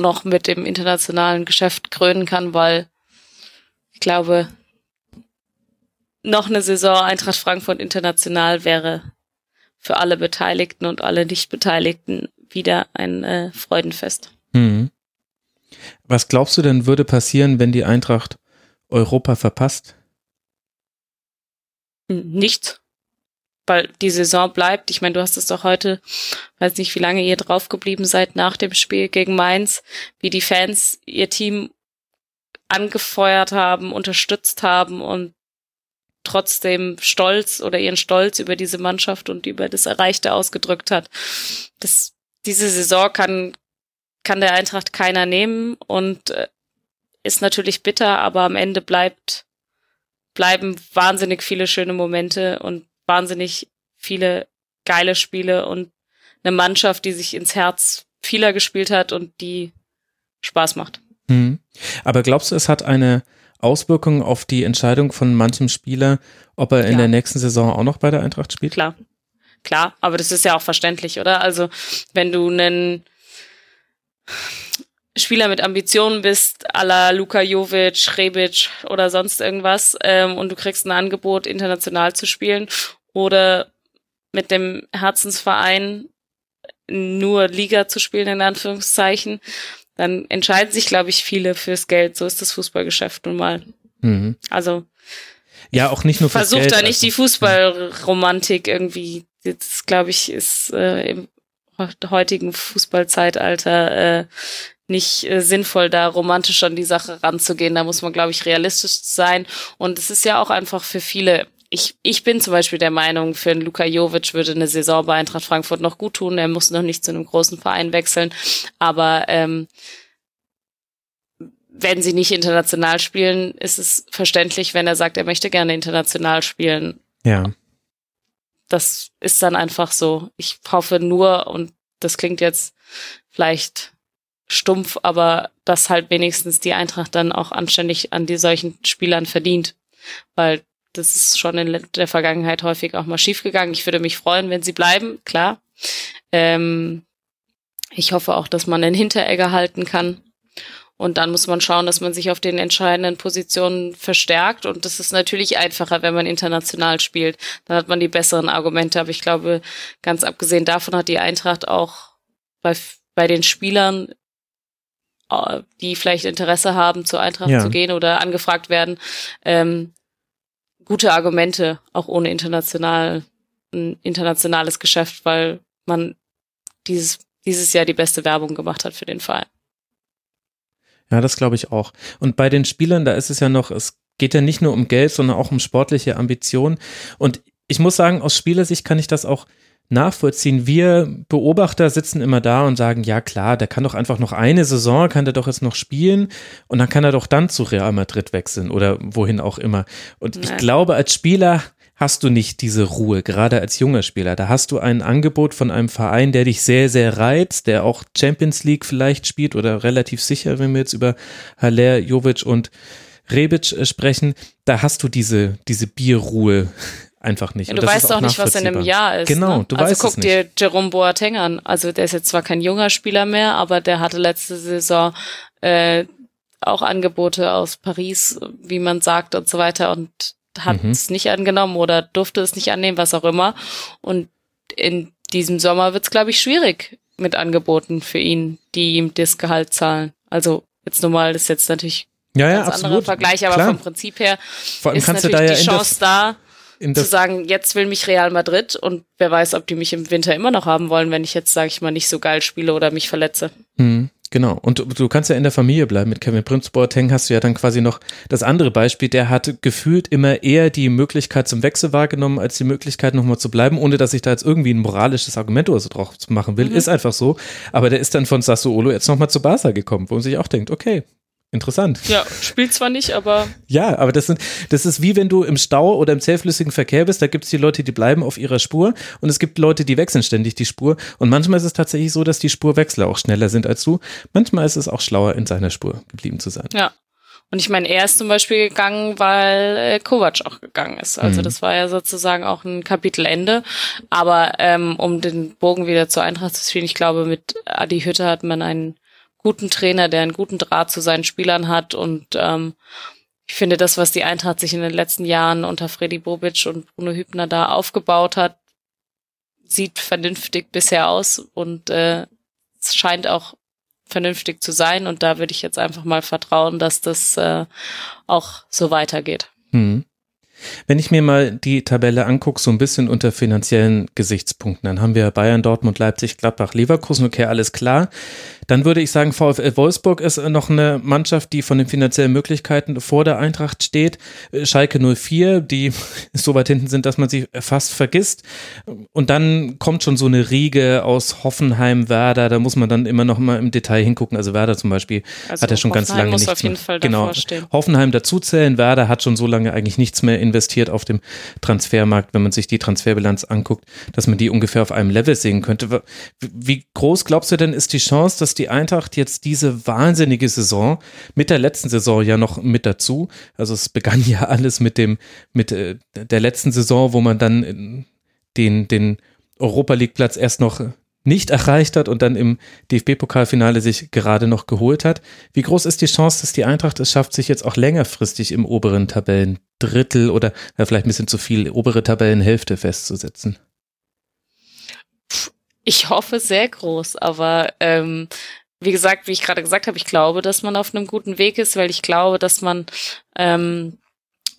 noch mit dem internationalen Geschäft krönen kann, weil ich glaube, noch eine Saison Eintracht Frankfurt international wäre für alle Beteiligten und alle Nicht-Beteiligten wieder ein äh, Freudenfest. Mhm. Was glaubst du denn würde passieren, wenn die Eintracht Europa verpasst? Nichts. Weil die Saison bleibt. Ich meine, du hast es doch heute, weiß nicht, wie lange ihr draufgeblieben seid nach dem Spiel gegen Mainz, wie die Fans ihr Team angefeuert haben, unterstützt haben und trotzdem stolz oder ihren Stolz über diese Mannschaft und über das Erreichte ausgedrückt hat. Das, diese Saison kann, kann der Eintracht keiner nehmen und äh, ist natürlich bitter, aber am Ende bleibt, bleiben wahnsinnig viele schöne Momente und wahnsinnig viele geile Spiele und eine Mannschaft, die sich ins Herz vieler gespielt hat und die Spaß macht. Mhm. Aber glaubst du, es hat eine Auswirkungen auf die Entscheidung von manchem Spieler, ob er in ja. der nächsten Saison auch noch bei der Eintracht spielt? Klar. Klar, aber das ist ja auch verständlich, oder? Also, wenn du einen Spieler mit Ambitionen bist, à la Luka Jovic, Rebic oder sonst irgendwas, ähm, und du kriegst ein Angebot, international zu spielen oder mit dem Herzensverein nur Liga zu spielen, in Anführungszeichen, dann entscheiden sich, glaube ich, viele fürs Geld. So ist das Fußballgeschäft nun mal. Mhm. Also ja, auch nicht nur fürs Versucht da nicht also. die Fußballromantik irgendwie. Das, glaube ich, ist äh, im heutigen Fußballzeitalter äh, nicht äh, sinnvoll, da romantisch an die Sache ranzugehen. Da muss man, glaube ich, realistisch sein. Und es ist ja auch einfach für viele ich, ich bin zum Beispiel der Meinung, für einen Luka Jovic würde eine Saison bei Eintracht Frankfurt noch gut tun. Er muss noch nicht zu einem großen Verein wechseln. Aber ähm, wenn sie nicht international spielen, ist es verständlich, wenn er sagt, er möchte gerne international spielen. Ja. Das ist dann einfach so. Ich hoffe nur, und das klingt jetzt vielleicht stumpf, aber dass halt wenigstens die Eintracht dann auch anständig an die solchen Spielern verdient. Weil das ist schon in der Vergangenheit häufig auch mal schiefgegangen. Ich würde mich freuen, wenn sie bleiben, klar. Ähm, ich hoffe auch, dass man den Hinteregger halten kann. Und dann muss man schauen, dass man sich auf den entscheidenden Positionen verstärkt. Und das ist natürlich einfacher, wenn man international spielt. Dann hat man die besseren Argumente. Aber ich glaube, ganz abgesehen davon hat die Eintracht auch bei, bei den Spielern, äh, die vielleicht Interesse haben, zur Eintracht ja. zu gehen oder angefragt werden, ähm, gute Argumente, auch ohne international, ein internationales Geschäft, weil man dieses, dieses Jahr die beste Werbung gemacht hat für den Verein. Ja, das glaube ich auch. Und bei den Spielern, da ist es ja noch, es geht ja nicht nur um Geld, sondern auch um sportliche Ambitionen. Und ich muss sagen, aus Spielersicht kann ich das auch nachvollziehen. Wir Beobachter sitzen immer da und sagen, ja klar, der kann doch einfach noch eine Saison, kann der doch jetzt noch spielen und dann kann er doch dann zu Real Madrid wechseln oder wohin auch immer. Und Nein. ich glaube, als Spieler hast du nicht diese Ruhe, gerade als junger Spieler. Da hast du ein Angebot von einem Verein, der dich sehr, sehr reizt, der auch Champions League vielleicht spielt oder relativ sicher, wenn wir jetzt über Haller, Jovic und Rebic äh, sprechen. Da hast du diese, diese Bierruhe einfach nicht. Ja, du weißt auch nicht, was in einem Jahr ist. Genau, ne? du also weißt guck es dir Jerome Boateng an. Also der ist jetzt zwar kein junger Spieler mehr, aber der hatte letzte Saison äh, auch Angebote aus Paris, wie man sagt und so weiter und hat mhm. es nicht angenommen oder durfte es nicht annehmen, was auch immer. Und in diesem Sommer wird es, glaube ich, schwierig mit Angeboten für ihn, die ihm das Gehalt zahlen. Also jetzt normal das ist jetzt natürlich ja, ja, ganz absolut. anderer Vergleich, aber Klar. vom Prinzip her Vor allem ist kannst natürlich du da ja die Chance da, zu sagen, jetzt will mich Real Madrid und wer weiß, ob die mich im Winter immer noch haben wollen, wenn ich jetzt, sage ich mal, nicht so geil spiele oder mich verletze. Mhm. Genau. Und du, du, kannst ja in der Familie bleiben. Mit Kevin Prince Boateng hast du ja dann quasi noch das andere Beispiel. Der hat gefühlt immer eher die Möglichkeit zum Wechsel wahrgenommen, als die Möglichkeit nochmal zu bleiben, ohne dass ich da jetzt irgendwie ein moralisches Argument oder so drauf machen will. Mhm. Ist einfach so. Aber der ist dann von Sassuolo jetzt nochmal zu Barca gekommen, wo man sich auch denkt, okay, Interessant. Ja, spielt zwar nicht, aber. Ja, aber das sind, das ist wie wenn du im Stau oder im zähflüssigen Verkehr bist, da gibt es die Leute, die bleiben auf ihrer Spur und es gibt Leute, die wechseln ständig die Spur. Und manchmal ist es tatsächlich so, dass die Spurwechsler auch schneller sind als du. Manchmal ist es auch schlauer, in seiner Spur geblieben zu sein. Ja. Und ich meine, er ist zum Beispiel gegangen, weil äh, Kovac auch gegangen ist. Also mhm. das war ja sozusagen auch ein Kapitelende. Aber ähm, um den Bogen wieder zur Eintracht zu spielen, ich glaube, mit Adi Hütte hat man einen guten Trainer, der einen guten Draht zu seinen Spielern hat und ähm, ich finde, das, was die Eintracht sich in den letzten Jahren unter Freddy Bobic und Bruno Hübner da aufgebaut hat, sieht vernünftig bisher aus und äh, es scheint auch vernünftig zu sein. Und da würde ich jetzt einfach mal vertrauen, dass das äh, auch so weitergeht. Hm. Wenn ich mir mal die Tabelle angucke, so ein bisschen unter finanziellen Gesichtspunkten, dann haben wir Bayern, Dortmund, Leipzig, Gladbach, Leverkusen, okay, alles klar. Dann würde ich sagen, VfL Wolfsburg ist noch eine Mannschaft, die von den finanziellen Möglichkeiten vor der Eintracht steht. Schalke 04, die so weit hinten sind, dass man sie fast vergisst. Und dann kommt schon so eine Riege aus Hoffenheim, Werder. Da muss man dann immer noch mal im Detail hingucken. Also Werder zum Beispiel also hat ja schon Hoffenheim ganz lange muss nichts auf jeden Fall mehr. Genau. Stehen. Hoffenheim dazuzählen. Werder hat schon so lange eigentlich nichts mehr investiert auf dem Transfermarkt, wenn man sich die Transferbilanz anguckt, dass man die ungefähr auf einem Level sehen könnte. Wie groß glaubst du denn ist die Chance, dass die Eintracht jetzt diese wahnsinnige Saison mit der letzten Saison ja noch mit dazu. Also es begann ja alles mit dem, mit äh, der letzten Saison, wo man dann den, den Europa League Platz erst noch nicht erreicht hat und dann im DFB-Pokalfinale sich gerade noch geholt hat. Wie groß ist die Chance, dass die Eintracht es schafft, sich jetzt auch längerfristig im oberen Tabellendrittel oder ja, vielleicht ein bisschen zu viel obere Tabellenhälfte festzusetzen? Ich hoffe sehr groß, aber ähm, wie gesagt, wie ich gerade gesagt habe, ich glaube, dass man auf einem guten Weg ist, weil ich glaube, dass man ähm,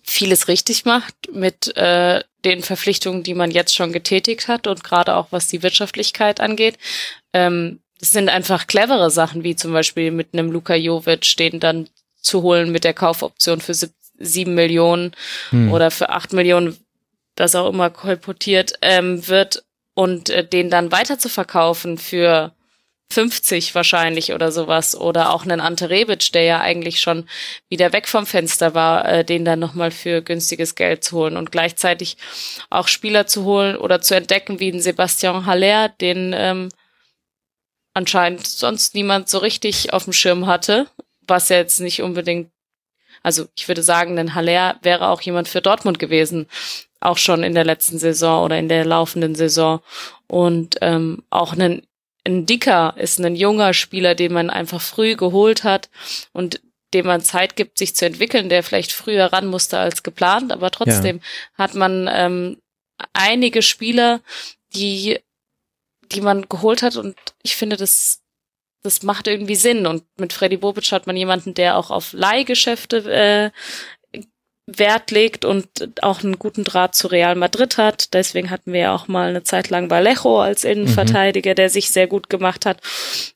vieles richtig macht mit äh, den Verpflichtungen, die man jetzt schon getätigt hat und gerade auch was die Wirtschaftlichkeit angeht. Ähm, es sind einfach clevere Sachen, wie zum Beispiel mit einem Luka Jovic, den dann zu holen mit der Kaufoption für sieben Millionen hm. oder für acht Millionen, das auch immer kolportiert ähm, wird und äh, den dann weiter zu verkaufen für 50 wahrscheinlich oder sowas oder auch einen Ante Rebic, der ja eigentlich schon wieder weg vom Fenster war, äh, den dann nochmal für günstiges Geld zu holen und gleichzeitig auch Spieler zu holen oder zu entdecken wie ein Sebastian Haller, den ähm, anscheinend sonst niemand so richtig auf dem Schirm hatte, was ja jetzt nicht unbedingt, also ich würde sagen, ein Haller wäre auch jemand für Dortmund gewesen, auch schon in der letzten Saison oder in der laufenden Saison und ähm, auch einen ein Dicker ist ein junger Spieler, den man einfach früh geholt hat und dem man Zeit gibt, sich zu entwickeln, der vielleicht früher ran musste als geplant, aber trotzdem ja. hat man ähm, einige Spieler, die, die man geholt hat und ich finde, das, das macht irgendwie Sinn. Und mit Freddy Bobic hat man jemanden, der auch auf Leihgeschäfte äh, Wert legt und auch einen guten Draht zu Real Madrid hat. Deswegen hatten wir ja auch mal eine Zeit lang Vallejo als Innenverteidiger, mhm. der sich sehr gut gemacht hat.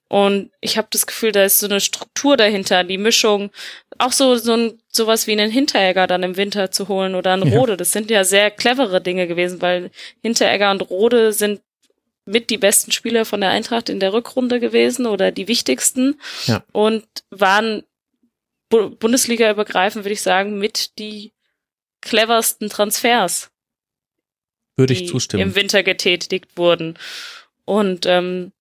Und ich habe das Gefühl, da ist so eine Struktur dahinter, die Mischung, auch so so ein sowas wie einen Hinteregger dann im Winter zu holen oder einen Rode. Das sind ja sehr clevere Dinge gewesen, weil Hinteregger und Rode sind mit die besten Spieler von der Eintracht in der Rückrunde gewesen oder die wichtigsten ja. und waren Bundesliga übergreifend, würde ich sagen, mit die cleversten Transfers. Würde ich zustimmen. Im Winter getätigt wurden. Und ähm,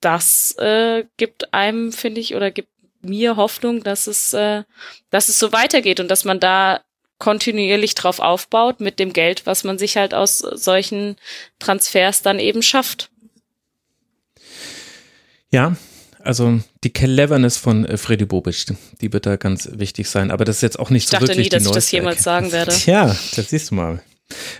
das äh, gibt einem, finde ich, oder gibt mir Hoffnung, dass es, äh, dass es so weitergeht und dass man da kontinuierlich drauf aufbaut mit dem Geld, was man sich halt aus solchen Transfers dann eben schafft. Ja, also die Cleverness von äh, Freddy Bobic, die wird da ganz wichtig sein. Aber das ist jetzt auch nicht ich so wirklich Ich dachte nie, dass ich das jemals sagen werde. Tja, das siehst du mal.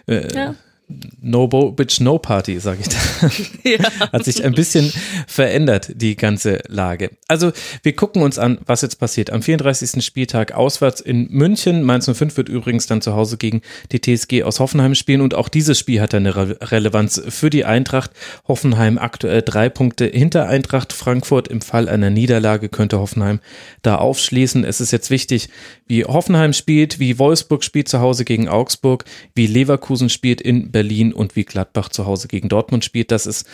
Äh, ja. No Bo Bitch No Party, sage ich da. Ja. Hat sich ein bisschen verändert, die ganze Lage. Also, wir gucken uns an, was jetzt passiert. Am 34. Spieltag auswärts in München. Mainz 05 wird übrigens dann zu Hause gegen die TSG aus Hoffenheim spielen. Und auch dieses Spiel hat eine Re Relevanz für die Eintracht. Hoffenheim aktuell drei Punkte hinter Eintracht Frankfurt. Im Fall einer Niederlage könnte Hoffenheim da aufschließen. Es ist jetzt wichtig, wie Hoffenheim spielt, wie Wolfsburg spielt zu Hause gegen Augsburg, wie Leverkusen spielt in Berlin und wie Gladbach zu Hause gegen Dortmund spielt. Das ist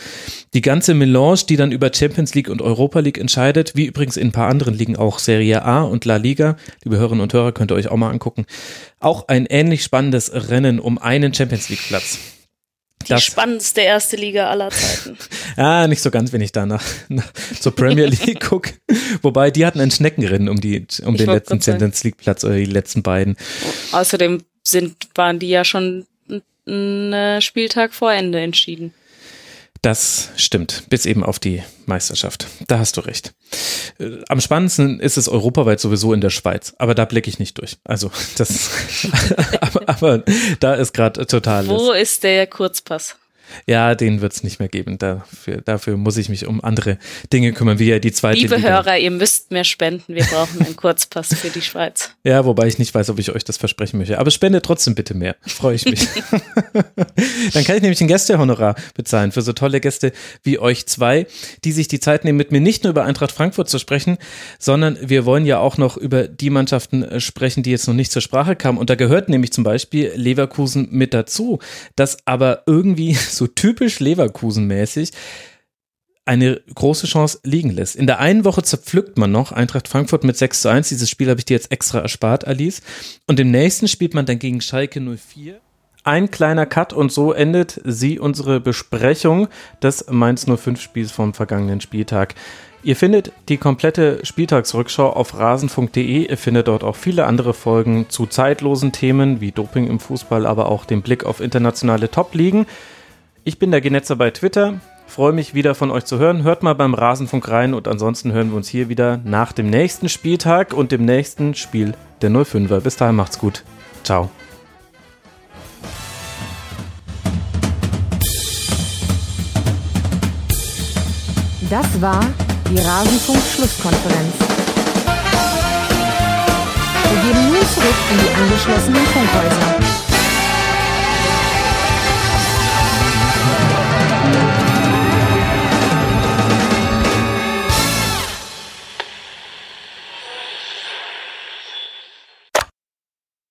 die ganze Melange, die dann über Champions League und Europa League entscheidet, wie übrigens in ein paar anderen Ligen auch Serie A und La Liga. Liebe Hörerinnen und Hörer, könnt ihr euch auch mal angucken. Auch ein ähnlich spannendes Rennen um einen Champions League Platz. Die das, spannendste erste Liga aller Zeiten. ah, nicht so ganz, wenn ich da nach, nach zur Premier League gucke. Wobei, die hatten ein Schneckenrennen um, die, um den letzten Champions League Platz oder die letzten beiden. Außerdem sind, waren die ja schon einen Spieltag vor Ende entschieden. Das stimmt, bis eben auf die Meisterschaft. Da hast du recht. Äh, am spannendsten ist es europaweit sowieso in der Schweiz, aber da blicke ich nicht durch. Also das, aber, aber, da ist gerade total. Wo ist der Kurzpass? Ja, den wird es nicht mehr geben. Dafür, dafür muss ich mich um andere Dinge kümmern, wie ja die zweite Liebe Liga. Hörer, ihr müsst mehr spenden. Wir brauchen einen Kurzpass für die Schweiz. Ja, wobei ich nicht weiß, ob ich euch das versprechen möchte. Aber spende trotzdem bitte mehr. Freue ich mich. Dann kann ich nämlich ein Gästehonorar bezahlen für so tolle Gäste wie euch zwei, die sich die Zeit nehmen, mit mir nicht nur über Eintracht Frankfurt zu sprechen, sondern wir wollen ja auch noch über die Mannschaften äh, sprechen, die jetzt noch nicht zur Sprache kamen. Und da gehört nämlich zum Beispiel Leverkusen mit dazu, das aber irgendwie so so typisch Leverkusen-mäßig eine große Chance liegen lässt. In der einen Woche zerpflückt man noch Eintracht Frankfurt mit 6 zu 1. Dieses Spiel habe ich dir jetzt extra erspart, Alice. Und im nächsten spielt man dann gegen Schalke 04. Ein kleiner Cut und so endet sie unsere Besprechung des Mainz 05 Spiels vom vergangenen Spieltag. Ihr findet die komplette Spieltagsrückschau auf rasenfunk.de. Ihr findet dort auch viele andere Folgen zu zeitlosen Themen wie Doping im Fußball, aber auch den Blick auf internationale Top-Ligen. Ich bin der Genetzer bei Twitter. Freue mich wieder von euch zu hören. Hört mal beim Rasenfunk rein und ansonsten hören wir uns hier wieder nach dem nächsten Spieltag und dem nächsten Spiel der 05er. Bis dahin macht's gut. Ciao. Das war die Rasenfunk-Schlusskonferenz. Wir geben nun zurück in die angeschlossenen Funkhäuser.